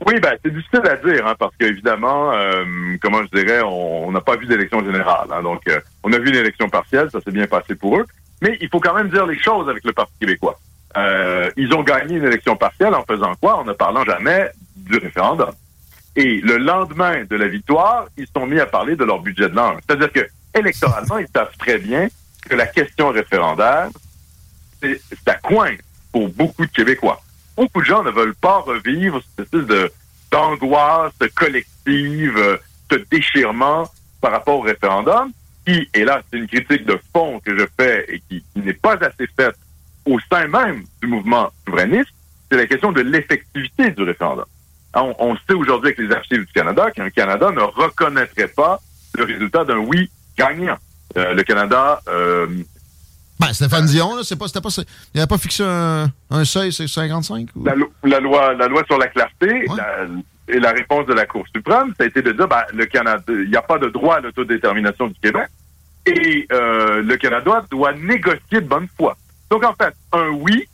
Oui, ben c'est difficile à dire, hein, parce qu'évidemment, euh, comment je dirais, on on n'a pas vu d'élection générale. hein. donc, euh, on a vu une élection partielle, ça s'est bien passé pour eux. Mais il faut quand même dire les choses avec le Parti québécois. Euh, ils ont gagné une élection partielle en faisant quoi? En ne parlant jamais du référendum. Et le lendemain de la victoire, ils sont mis à parler de leur budget de l'an. C'est-à-dire que électoralement, ils savent très bien que la question référendaire, c'est c'est à coin pour beaucoup de Québécois. Beaucoup de gens ne veulent pas revivre cette espèce de d'angoisse collective, euh, ce déchirement par rapport au référendum, qui, et là, c'est une critique de fond que je fais et qui n'est pas assez faite au sein même du mouvement souverainiste, c'est la question de l'effectivité du référendum. On, on sait aujourd'hui avec les archives du Canada qu'un Canada ne reconnaîtrait pas le résultat d'un oui gagnant. Euh, le Canada euh, Ben, Stéphane Dion, là, c'est pas, c'était pas, il n'avait pas fixé un, un seuil, c'est 55? ou- la, lo- la loi, la loi sur la clarté la- et la réponse de la Cour suprême, ça a été de dire ben, le Canada, il n'y a pas de droit à l'autodétermination du Québec et euh, le Canada doit négocier de bonne foi. Donc en fait, un oui,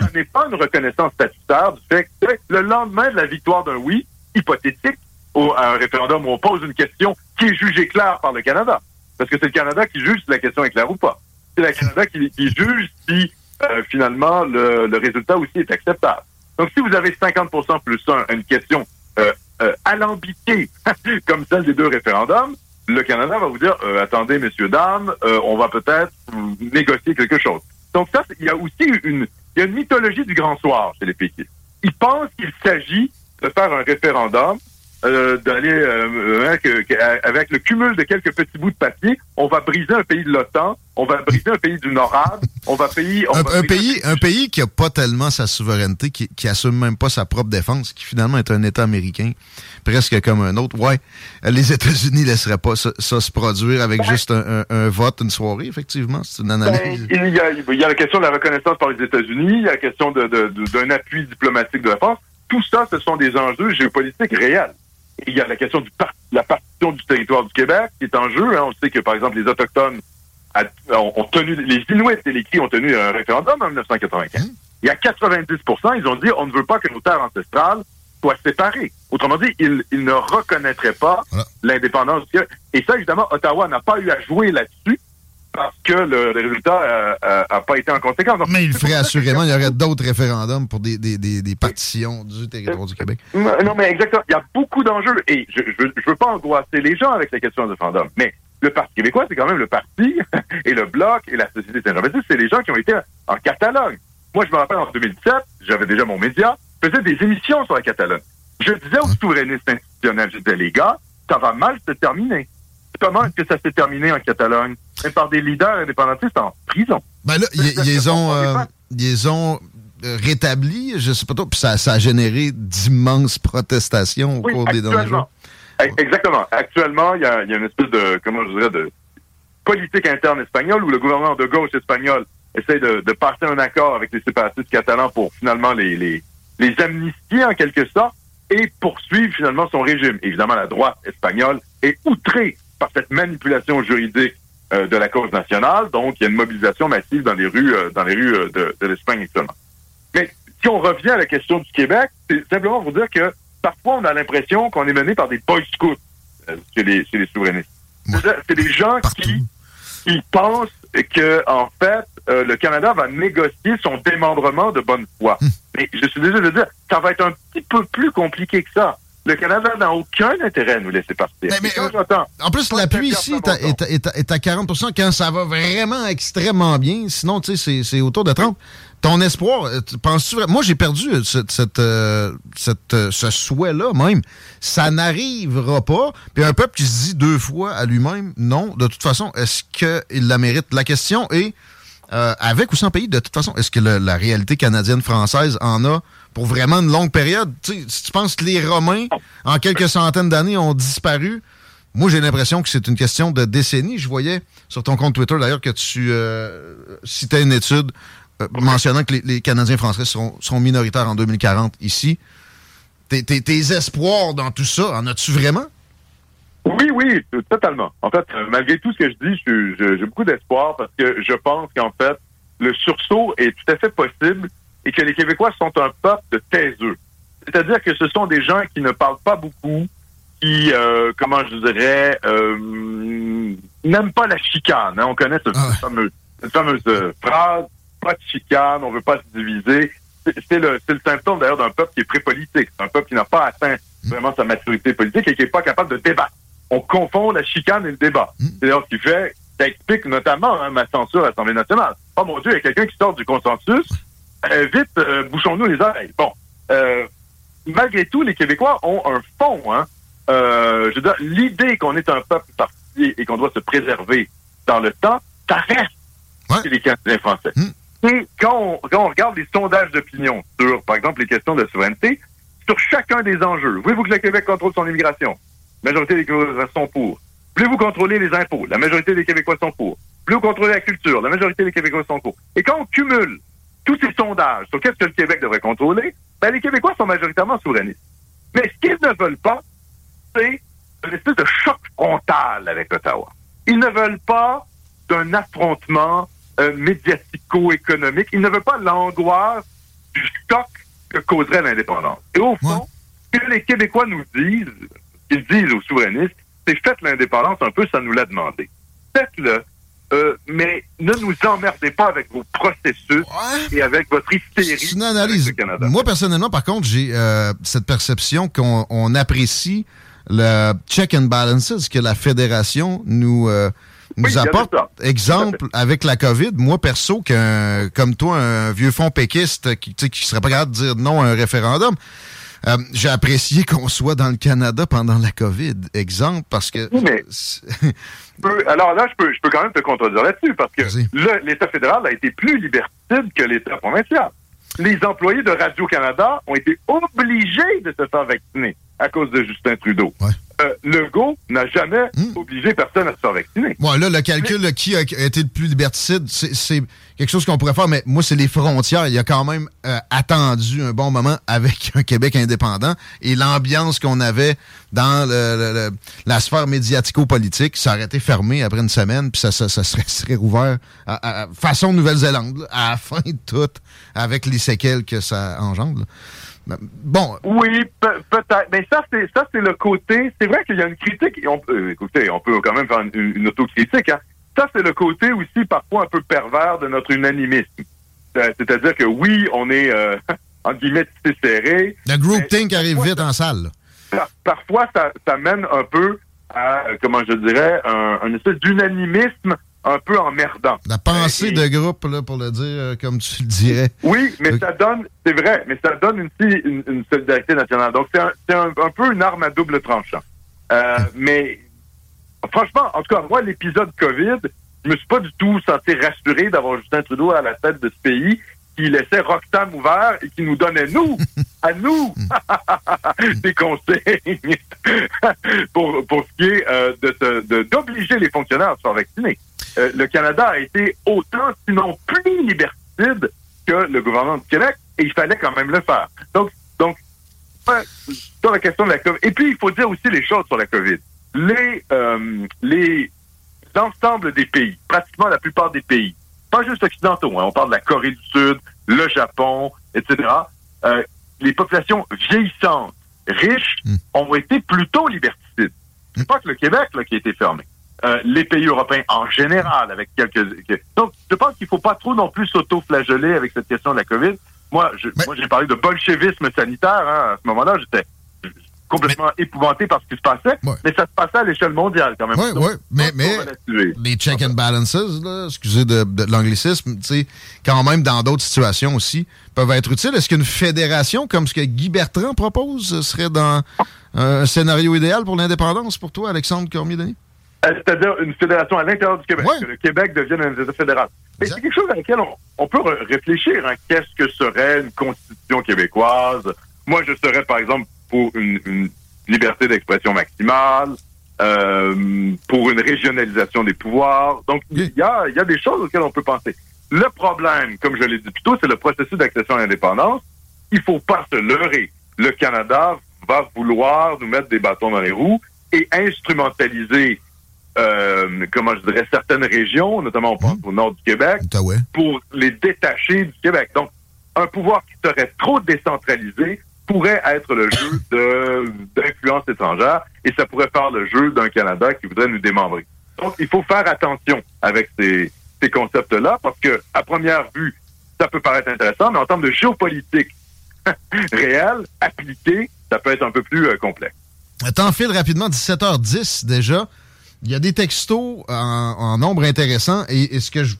ce n'est pas une reconnaissance statutaire du fait que le lendemain de la victoire d'un oui hypothétique au, à un référendum où on pose une question qui est jugée claire par le Canada, parce que c'est le Canada qui juge si la question est claire ou pas. C'est le Canada qui, juge si euh, finalement le, le résultat aussi est acceptable. Donc, si vous avez 50% plus 1 une question euh, euh, alambiquée, comme celle des deux référendums, le Canada va vous dire, euh, attendez, messieurs, dames, euh, on va peut-être négocier quelque chose. Donc ça, il y a aussi une, il y a une mythologie du grand soir chez les péquistes. Ils pensent qu'il s'agit de faire un référendum euh, d'aller euh, avec, euh, avec le cumul de quelques petits bouts de papier, on va briser un pays de l'OTAN, on va briser un pays du Nord on va payer on un, va un pays, un pays qui a pas tellement sa souveraineté, qui, qui assume même pas sa propre défense, qui finalement est un État américain, presque comme un autre. Ouais, les États-Unis laisseraient pas ça, ça se produire avec juste un, un- un vote, une soirée, effectivement. C'est une Ben, analyse. il, y a, il y a la question de la reconnaissance par les États-Unis, il y a la question d'un appui diplomatique de la France. Tout ça, ce sont des enjeux géopolitiques réels. Il y a la question de la partition du territoire du Québec qui est en jeu. hein. On sait que, par exemple, les Autochtones a- ont, ont tenu, les Inuits et les Cris ont tenu un référendum en 1995. Il y a 90% ils ont dit on ne veut pas que nos terres ancestrales soient séparées. Autrement dit, ils, ils ne reconnaîtraient pas l'indépendance du Québec. Et ça, évidemment, Ottawa n'a pas eu à jouer là-dessus parce que le, résultat n'a pas été en conséquence. Donc, Mais il ferait assurément, il y aurait d'autres référendums pour des, des, des, des partitions du territoire du Québec. Non, non, mais exactement. Il y a beaucoup d'enjeux. Et je je, veux- pas angoisser les gens avec la question du référendum. Mais le Parti québécois, c'est quand même le parti et le Bloc et la Société Saint-Jean-Baptiste, c'est les gens qui ont été en Catalogne. Moi, je me rappelle en 2017, j'avais déjà mon média, je faisais des émissions sur la Catalogne. Je disais aux souverainistes institutionnels, je disais, les gars, ça va mal se terminer. Comment est-ce que ça s'est terminé en Catalogne? Mais par des leaders indépendantistes en prison. Ben là, ils ont, euh, ils ont euh, rétablis, je sais pas trop, puis ça, ça a généré d'immenses protestations au Oui, cours des derniers jours. Eh, Exactement. Actuellement, il y a, il y a une espèce de, comment je dirais, de politique interne espagnole où le gouvernement de gauche espagnol essaie de, de passer un accord avec les séparatistes catalans pour finalement les, les, les amnistier en quelque sorte et poursuivre finalement son régime. Évidemment, la droite espagnole est outrée par cette manipulation juridique euh, de la cause nationale. Donc, il y a une mobilisation massive dans les rues, euh, dans les rues euh, de, de l'Espagne actuellement. Mais si on revient à la question du Québec, c'est simplement pour dire que parfois on a l'impression qu'on est mené par des boy scouts chez, les, chez les souverainistes. C'est des gens qui, qui pensent que en fait le Canada va négocier son démembrement de bonne foi. Mais je suis désolé de dire, ça va être un petit peu plus compliqué que ça. Le Canada n'a aucun intérêt à nous laisser partir. Quand j'entends- En plus, l'appui ici est à, est à- est à- est à 40 quand ça va vraiment extrêmement bien. Sinon, tu sais, c'est- autour de 30 Ton espoir, euh, tu- penses-tu vraiment... Moi, j'ai perdu euh, cette, cette, euh, cette, euh, ce souhait-là même. Ça n'arrivera pas. Puis un peuple qui se dit deux fois à lui-même, non, de toute façon, est-ce qu'il la mérite? La question est, euh, avec ou sans pays, de toute façon, est-ce que le- la réalité canadienne-française en a pour vraiment une longue période? Tu sais, si tu penses que les Romains, en quelques centaines d'années, ont disparu, moi, j'ai l'impression que c'est une question de décennies. Je voyais sur ton compte Twitter, d'ailleurs, que tu euh, citais une étude euh, mentionnant que les, les Canadiens français seront, seront minoritaires en 2040 ici. Tes, tes- tes espoirs dans tout ça, en as-tu vraiment? Oui, oui, totalement. En fait, euh, malgré tout ce que je dis, j'ai beaucoup d'espoir parce que je pense qu'en fait, le sursaut est tout à fait possible et que les Québécois sont un peuple de taiseux. C'est-à-dire que ce sont des gens qui ne parlent pas beaucoup, qui, euh, comment je dirais, euh, n'aiment pas la chicane. hein. On connaît fameux, cette fameuse euh, phrase, pas de chicane, on veut pas se diviser. C'est le, symptôme d'ailleurs d'un peuple qui est pré-politique. Un peuple qui n'a pas atteint vraiment sa maturité politique et qui n'est pas capable de débattre. On confond la chicane et le débat. C'est d'ailleurs ce qui fait, ça explique notamment hein, ma censure à l'Assemblée nationale. Oh mon Dieu, il y a quelqu'un qui sort du consensus. Euh, vite, euh, bouchons-nous les oreilles. Bon, euh, malgré tout, les Québécois ont un fond. Hein. Euh, je veux l'idée qu'on est un peuple particulier et qu'on doit se préserver dans le temps, ça reste chez les Canadiens français. Et quand on, quand on regarde les sondages d'opinion sur, par exemple, les questions de souveraineté, sur chacun des enjeux, voulez-vous que le Québec contrôle son immigration? La majorité des Québécois sont pour. Voulez-vous contrôler les impôts? La majorité des Québécois sont pour. Voulez-vous contrôler la culture? La majorité des Québécois sont pour. Et quand on cumule tous ces sondages sur qu'est-ce que le Québec devrait contrôler, ben, les Québécois sont majoritairement souverainistes. Mais ce qu'ils ne veulent pas, c'est une espèce de choc frontal avec Ottawa. Ils ne veulent pas d'un affrontement euh, médiatico-économique. Ils ne veulent pas l'angoisse du choc que causerait l'indépendance. Et au fond, ce que les Québécois nous disent, ils disent aux souverainistes, c'est faites l'indépendance un peu, ça nous l'a demandé. Faites-le. Euh, mais ne nous emmerdez pas avec vos processus et avec votre hystérie. C'est une analyse. Moi, personnellement, par contre, j'ai euh, cette perception qu'on on apprécie le check and balances que la fédération nous, euh, nous Oui, apporte. Exemple, avec la COVID, moi, perso, qu'un, comme toi, un vieux fond péquiste qui, qui serait pas capable de dire non à un référendum, euh, j'ai apprécié qu'on soit dans le Canada pendant la COVID. Exemple, parce que... Oui, mais- peux- alors là, je peux, je peux quand même te contredire là-dessus, parce que l'État fédéral a été plus liberticide que l'État provincial. Les employés de Radio-Canada ont été obligés de se faire vacciner à cause de Justin Trudeau. Euh, Legault n'a jamais Hmm. obligé personne à se faire vacciner. Bon, là, le calcul de qui a été le plus liberticide, c'est- quelque chose qu'on pourrait faire, mais moi, c'est les frontières. Il y a quand même euh, attendu un bon moment avec un Québec indépendant et l'ambiance qu'on avait dans le- le- le- la sphère médiatico-politique, ça aurait été fermé après une semaine, puis ça, ça, ça serait, serait rouvert à, à- façon Nouvelle-Zélande, là, à la fin de tout, avec les séquelles que ça engendre. là. Bon, Oui, pe- peut-être. Mais ça, c'est ça, c'est le côté. C'est vrai qu'il y a une critique. et On peut, euh, écoutez, on peut quand même faire une, une autocritique. Hein. Ça, c'est le côté aussi parfois un peu pervers de notre unanimisme. C'est-à-dire que oui, on est euh, en guillemets tissé serré. le groupthink arrive vite en salle. Parfois, ça, ça mène un peu à, comment je dirais, un, un espèce d'unanimisme un peu emmerdant. La pensée de groupe, là, pour le dire euh, comme tu le dirais. Oui, mais ça donne, c'est vrai, mais ça donne aussi une, une solidarité nationale. Donc, c'est un, c'est un, un peu une arme à double tranchant. Euh, mais, franchement, en tout cas, moi, l'épisode COVID, je me suis pas du tout senti rassuré d'avoir Justin Trudeau à la tête de ce pays qui laissait Roxham ouvert et qui nous donnait, nous, à nous, des conseils pour, pour ce qui est euh, de se- de- d'obliger les fonctionnaires à se faire vacciner. Euh, le Canada a été autant, sinon plus liberticide que le gouvernement du Québec, et il fallait quand même le faire. Donc, donc sur la question de la COVID. Et puis, il faut dire aussi les choses sur la COVID. Les, euh, les, l'ensemble des pays, pratiquement la plupart des pays, pas juste occidentaux, hein, on parle de la Corée du Sud, le Japon, etc., euh, les populations vieillissantes, riches, ont été plutôt liberticides. C'est pas que le Québec là, qui a été fermé. Euh, les pays européens en général, avec quelques... que- Donc, je pense qu'il faut pas trop non plus s'auto-flageller avec cette question de la COVID. Moi, je- moi, j'ai parlé de bolchevisme sanitaire. Hein, à ce moment-là, j'étais complètement épouvanté par ce qui se passait, mais ça se passait à l'échelle mondiale quand même. Oui, oui, mais, mais les check and balances, là, excusez de, de l'anglicisme, tu sais, quand même dans d'autres situations aussi, peuvent être utiles. Est-ce qu'une fédération comme ce que Guy Bertrand propose serait dans un scénario idéal pour l'indépendance pour toi, Alexandre Cormier-Denis? C'est-à-dire une fédération à l'intérieur du Québec, que le Québec devienne un État fédéral. Mais c'est quelque chose à laquelle on, on peut réfléchir. Hein. Qu'est-ce que serait une constitution québécoise? Moi, je serais, par exemple, pour une, une liberté d'expression maximale, euh, pour une régionalisation des pouvoirs. Donc, il y a, il y a des choses auxquelles on peut penser. Le problème, comme je l'ai dit plus tôt, c'est le processus d'accession à l'indépendance. Il faut pas se leurrer. Le Canada va vouloir nous mettre des bâtons dans les roues et instrumentaliser, euh, comment je dirais, certaines régions, notamment on pense au nord du Québec, pour les détacher du Québec. Donc, un pouvoir qui serait trop décentralisé pourrait être le jeu d'influence étrangère et ça pourrait faire le jeu d'un Canada qui voudrait nous démembrer. Donc, il faut faire attention avec ces, ces concepts-là parce que, à première vue, ça peut paraître intéressant, mais en termes de géopolitique réelle, appliquée, ça peut être un peu plus euh, complexe. T'enfiles rapidement, 17h10 déjà. Il y a des textos en, en nombre intéressant et, et ce, que je,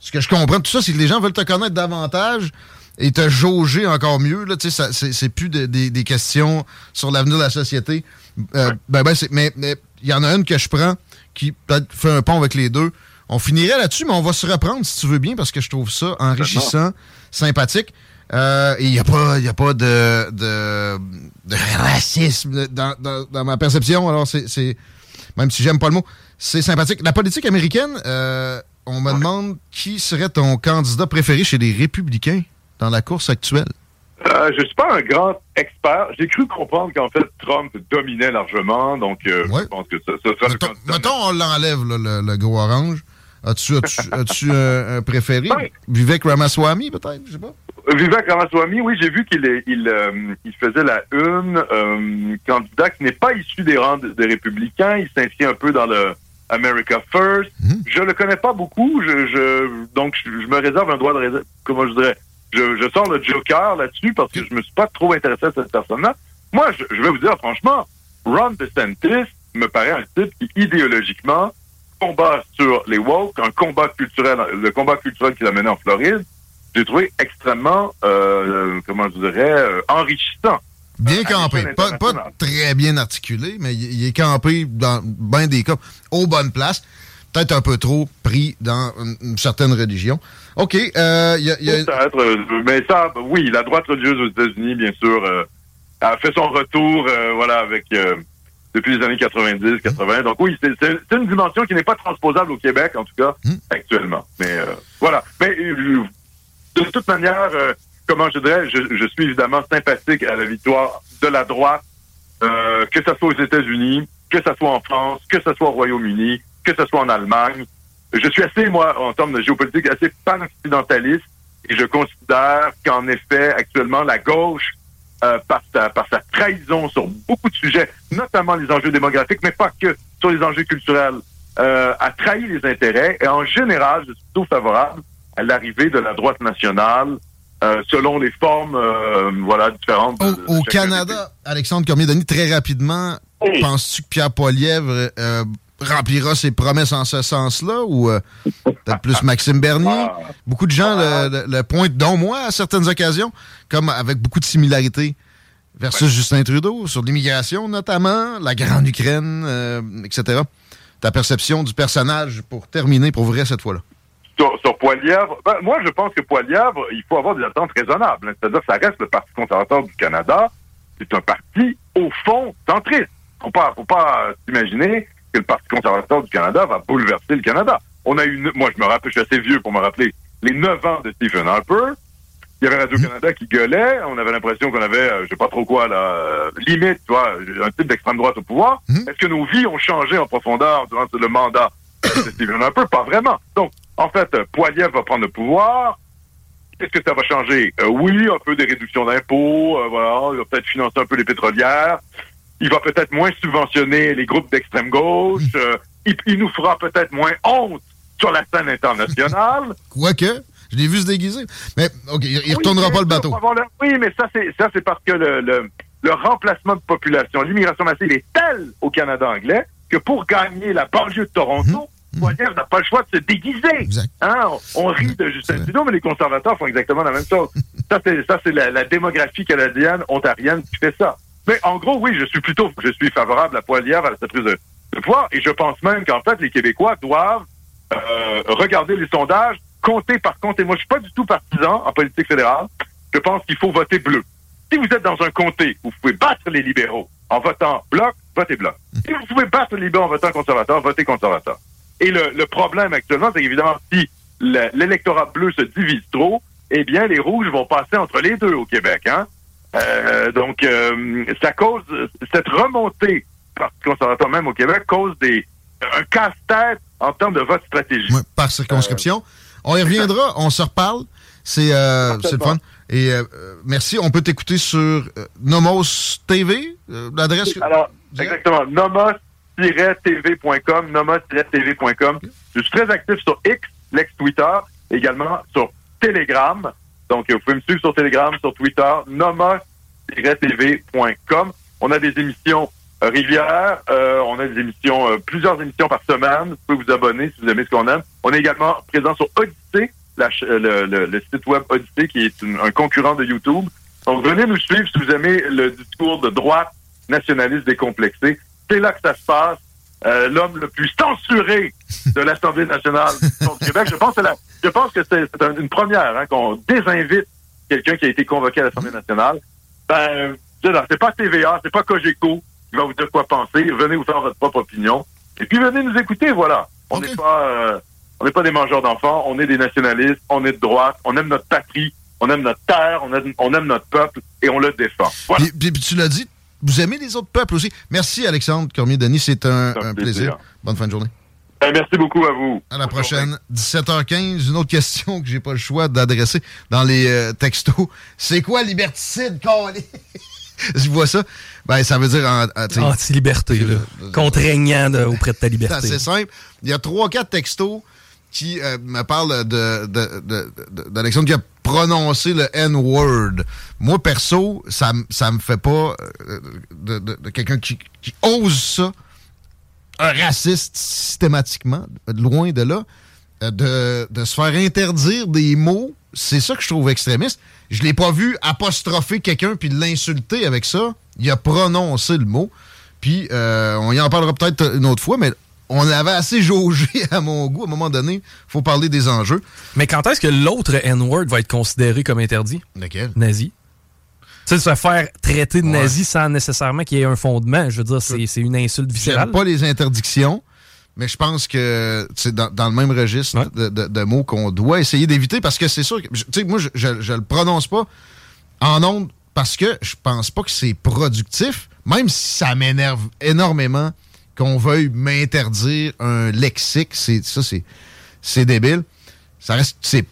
ce que je comprends de tout ça, c'est que les gens veulent te connaître davantage et te jauger encore mieux. Là, Tu sais, ça, c'est, c'est plus de- des- des questions sur l'avenir de la société. Euh, ben, ben, c'est- mais il y en a une que je prends qui peut-être fait un pont avec les deux. On finirait là-dessus, mais on va se reprendre si tu veux bien parce que je trouve ça enrichissant, sympathique. Euh, et il n'y a pas, il y a pas de, de, de racisme dans, dans- dans ma perception. Alors, c'est, c'est- même si j'aime pas le mot, c'est sympathique. La politique américaine, euh, on me demande qui serait ton candidat préféré chez les républicains dans la course actuelle. Euh, je suis pas un grand expert. J'ai cru comprendre qu'en fait, Trump dominait largement, donc euh, je pense que ce, ce sera le candidat. Mettons, on l'enlève, le, le gros orange. As-tu, as-tu un, un préféré? Vivek Ramaswamy, peut-être? Je sais pas. Vivek Ramaswamy, oui, j'ai vu qu'il il, euh, il faisait la une, euh, candidat qui n'est pas issu des rangs de- des républicains. Il s'inscrit un peu dans le America First. Je le connais pas beaucoup, je, je donc je, je me réserve un droit de réserve. Comment je dirais je, je sors le joker là-dessus parce que je me suis pas trop intéressé à cette personne-là. Moi, je, je vais vous dire franchement, Ron DeSantis me paraît un type qui idéologiquement combat sur les woke, un combat culturel, le combat culturel qu'il a mené en Floride. J'ai trouvé extrêmement, euh, comment je dirais, euh, enrichissant. Bien campé. Pas, très bien articulé, mais il, est campé dans bien des cas aux bonnes places. Peut-être un peu trop pris dans une, une certaine religion. OK. euh, y a- il y a- Peut-être, euh, mais ça, oui, la droite religieuse aux États-Unis, bien sûr, euh, a fait son retour, euh, voilà, avec euh, depuis les années 90, 80. Donc oui, c'est une dimension qui n'est pas transposable au Québec, en tout cas, actuellement. Mais euh, voilà. Mais euh, de toute manière, euh, comment je dirais, je, suis évidemment sympathique à la victoire de la droite, euh, que ce soit aux États-Unis, que ce soit en France, que ce soit au Royaume-Uni, que ce soit en Allemagne. Je suis assez, moi, en termes de géopolitique, assez pan-occidentaliste et je considère qu'en effet, actuellement, la gauche, euh, par, sa, trahison sur beaucoup de sujets, notamment les enjeux démographiques, mais pas que sur les enjeux culturels, a trahi les intérêts. Et en général, je suis plutôt favorable à l'arrivée de la droite nationale euh, selon les formes euh, voilà, différentes. au, Canada, Alexandre Cormier-Denis, très rapidement, Oui. penses-tu que Pierre Poilievre euh, remplira ses promesses en ce sens-là ou peut-être plus Maxime Bernier? Ah. Beaucoup de gens le, le- le pointent, dont moi, à certaines occasions, comme avec beaucoup de similarités versus Justin Trudeau, sur l'immigration notamment, la Grande Ukraine, etc. Ta perception du personnage pour terminer pour vrai cette fois-là? Sur, sur Poilièvre, ben, moi, je pense que Poilièvre, il faut avoir des attentes raisonnables. hein. C'est-à-dire que ça reste le Parti conservateur du Canada. C'est un parti, au fond, centriste. Faut pas, faut pas euh, s'imaginer que le Parti conservateur du Canada va bouleverser le Canada. On a eu, moi, je me rappelle, je suis assez vieux pour me rappeler les neuf ans de Stephen Harper. Il y avait Radio-Canada qui gueulait. On avait l'impression qu'on avait, euh, je sais pas trop quoi, la euh, limite, tu vois, un type d'extrême droite au pouvoir. Est-ce que nos vies ont changé en profondeur durant le mandat de Stephen Harper? Pas vraiment. Donc, en fait, euh, Poilievre va prendre le pouvoir. Qu'est-ce que ça va changer? Euh, oui, un peu des réductions d'impôts, euh, voilà, il va peut-être financer un peu les pétrolières. Il va peut-être moins subventionner les groupes d'extrême gauche. euh, il, il nous fera peut-être moins honte sur la scène internationale. Quoique, je l'ai vu se déguiser. Mais, OK, il, il retournera Oui, pas le bateau. le- Oui, mais ça, c'est ça, c'est parce que le, le, le remplacement de population, l'immigration massive est tel au Canada anglais que pour gagner la banlieue de Toronto, Poilievre n'a pas le choix de se déguiser. Hein, on, on rit de Justin Trudeau, mais les conservateurs font exactement la même chose. ça, c'est la, la démographie canadienne, ontarienne qui fait ça. Mais en gros, oui, je suis plutôt, je suis favorable à Poilievre à sa prise de, de pouvoir, et je pense même qu'en fait, les Québécois doivent euh, regarder les sondages, compter par compte. Et moi, je suis pas du tout partisan en politique fédérale. Je pense qu'il faut voter bleu. Si vous êtes dans un comté où vous pouvez battre les libéraux en votant bloc, votez bloc. Si vous pouvez battre les libéraux en votant conservateur, votez conservateur. Et le, le problème actuellement, c'est qu'évidemment, si le- l'électorat bleu se divise trop, eh bien, les rouges vont passer entre les deux au Québec. Hein? Euh, donc, euh, ça cause cette remontée Parti conservateur même au Québec cause des un casse-tête en termes de vote stratégique. Par circonscription. On y reviendra, on se reparle. C'est euh, c'est le fun. Et euh, euh, merci, on peut t'écouter sur euh, Nomos TV, euh, l'adresse? que- Alors, exactement. Nomos-tv.com. Je suis très actif sur X, l'ex-Twitter, également sur Telegram. Donc, vous pouvez me suivre sur Telegram, sur Twitter, nomos-tv.com. On a des émissions euh, régulières, euh, on a des émissions, euh, plusieurs émissions par semaine. Vous pouvez vous abonner si vous aimez ce qu'on aime. On est également présent sur Odyssey, le, site web Odyssey, qui est un concurrent de YouTube. Donc, venez nous suivre si vous aimez le discours de droite nationaliste décomplexé. C'est là que ça se passe. Euh, L'homme le plus censuré de l'Assemblée nationale du Québec. Je pense que, c'est la- je pense que c'est c'est un- une première hein, qu'on désinvite quelqu'un qui a été convoqué à l'Assemblée nationale. Ben, dire, c'est pas TVA, c'est pas Cogeco qui va vous dire quoi penser. Venez vous faire votre propre opinion. Et puis venez nous écouter, voilà. On n'est pas euh, on n'est pas des mangeurs d'enfants, on est des nationalistes, on est de droite, on aime notre patrie, on aime notre terre, on aime, on aime notre peuple et on le défend. Voilà. Puis- puis tu l'as dit, vous aimez les autres peuples aussi. Merci Alexandre Cormier-Denis, c'est un, C'est un un plaisir. plaisir. Bonne fin de journée. Ben, merci beaucoup à vous. À la Bonne prochaine, 17h15. Une autre question que j'ai pas le choix d'adresser dans les euh, textos. C'est quoi liberticide, Colin? je vois ça, ben, ça veut dire anti-liberté, contraignant auprès de ta liberté. C'est assez simple. Il y a trois, quatre textos qui euh, me parlent de, d'Alexandre qui a prononcé le N-word. Moi, perso, ça, ça me fait pas euh, de, quelqu'un qui, qui, ose ça, un raciste systématiquement, loin de là, euh, de, de se faire interdire des mots. C'est ça que je trouve extrémiste. Je l'ai pas vu apostropher quelqu'un puis l'insulter avec ça. Il a prononcé le mot. Puis euh, on y en parlera peut-être une autre fois, mais on avait assez jaugé à mon goût. À un moment donné, faut parler des enjeux. Mais quand est-ce que l'autre N-word va être considéré comme interdit? Lequel? Nazi. Tu sais, se faire traiter de nazi sans nécessairement qu'il y ait un fondement. Je veux dire, c'est une insulte viscérale. pas les interdictions. Mais je pense que c'est dans, le même registre de, mots qu'on doit essayer d'éviter parce que c'est sûr que, tu sais, moi, je, je, le prononce pas en ondes parce que je pense pas que c'est productif, même si ça m'énerve énormément qu'on veuille m'interdire un lexique. C'est, ça, c'est, débile. Ça reste, c'est,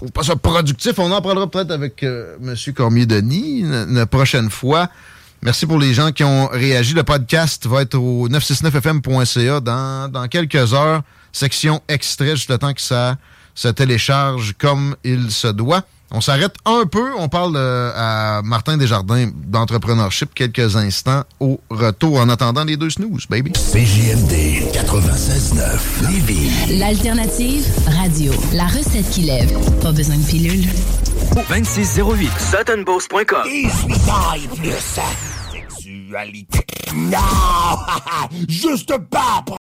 je pas ça productif. On en parlera peut-être avec euh, M. Cormier-Denis une prochaine fois. Merci pour les gens qui ont réagi. Le podcast va être au 969fm.ca dans, dans quelques heures. Section extrait, juste le temps que ça se télécharge comme il se doit. On s'arrête un peu. On parle euh, à Martin Desjardins d'entrepreneurship quelques instants au retour en attendant les deux snooze, baby. CJMD 96.9 Lévis. L'alternative radio. La recette qui lève. Pas besoin de pilule. 2608 suttonboss.com Et suis plus sexualité. Non! Juste pas pour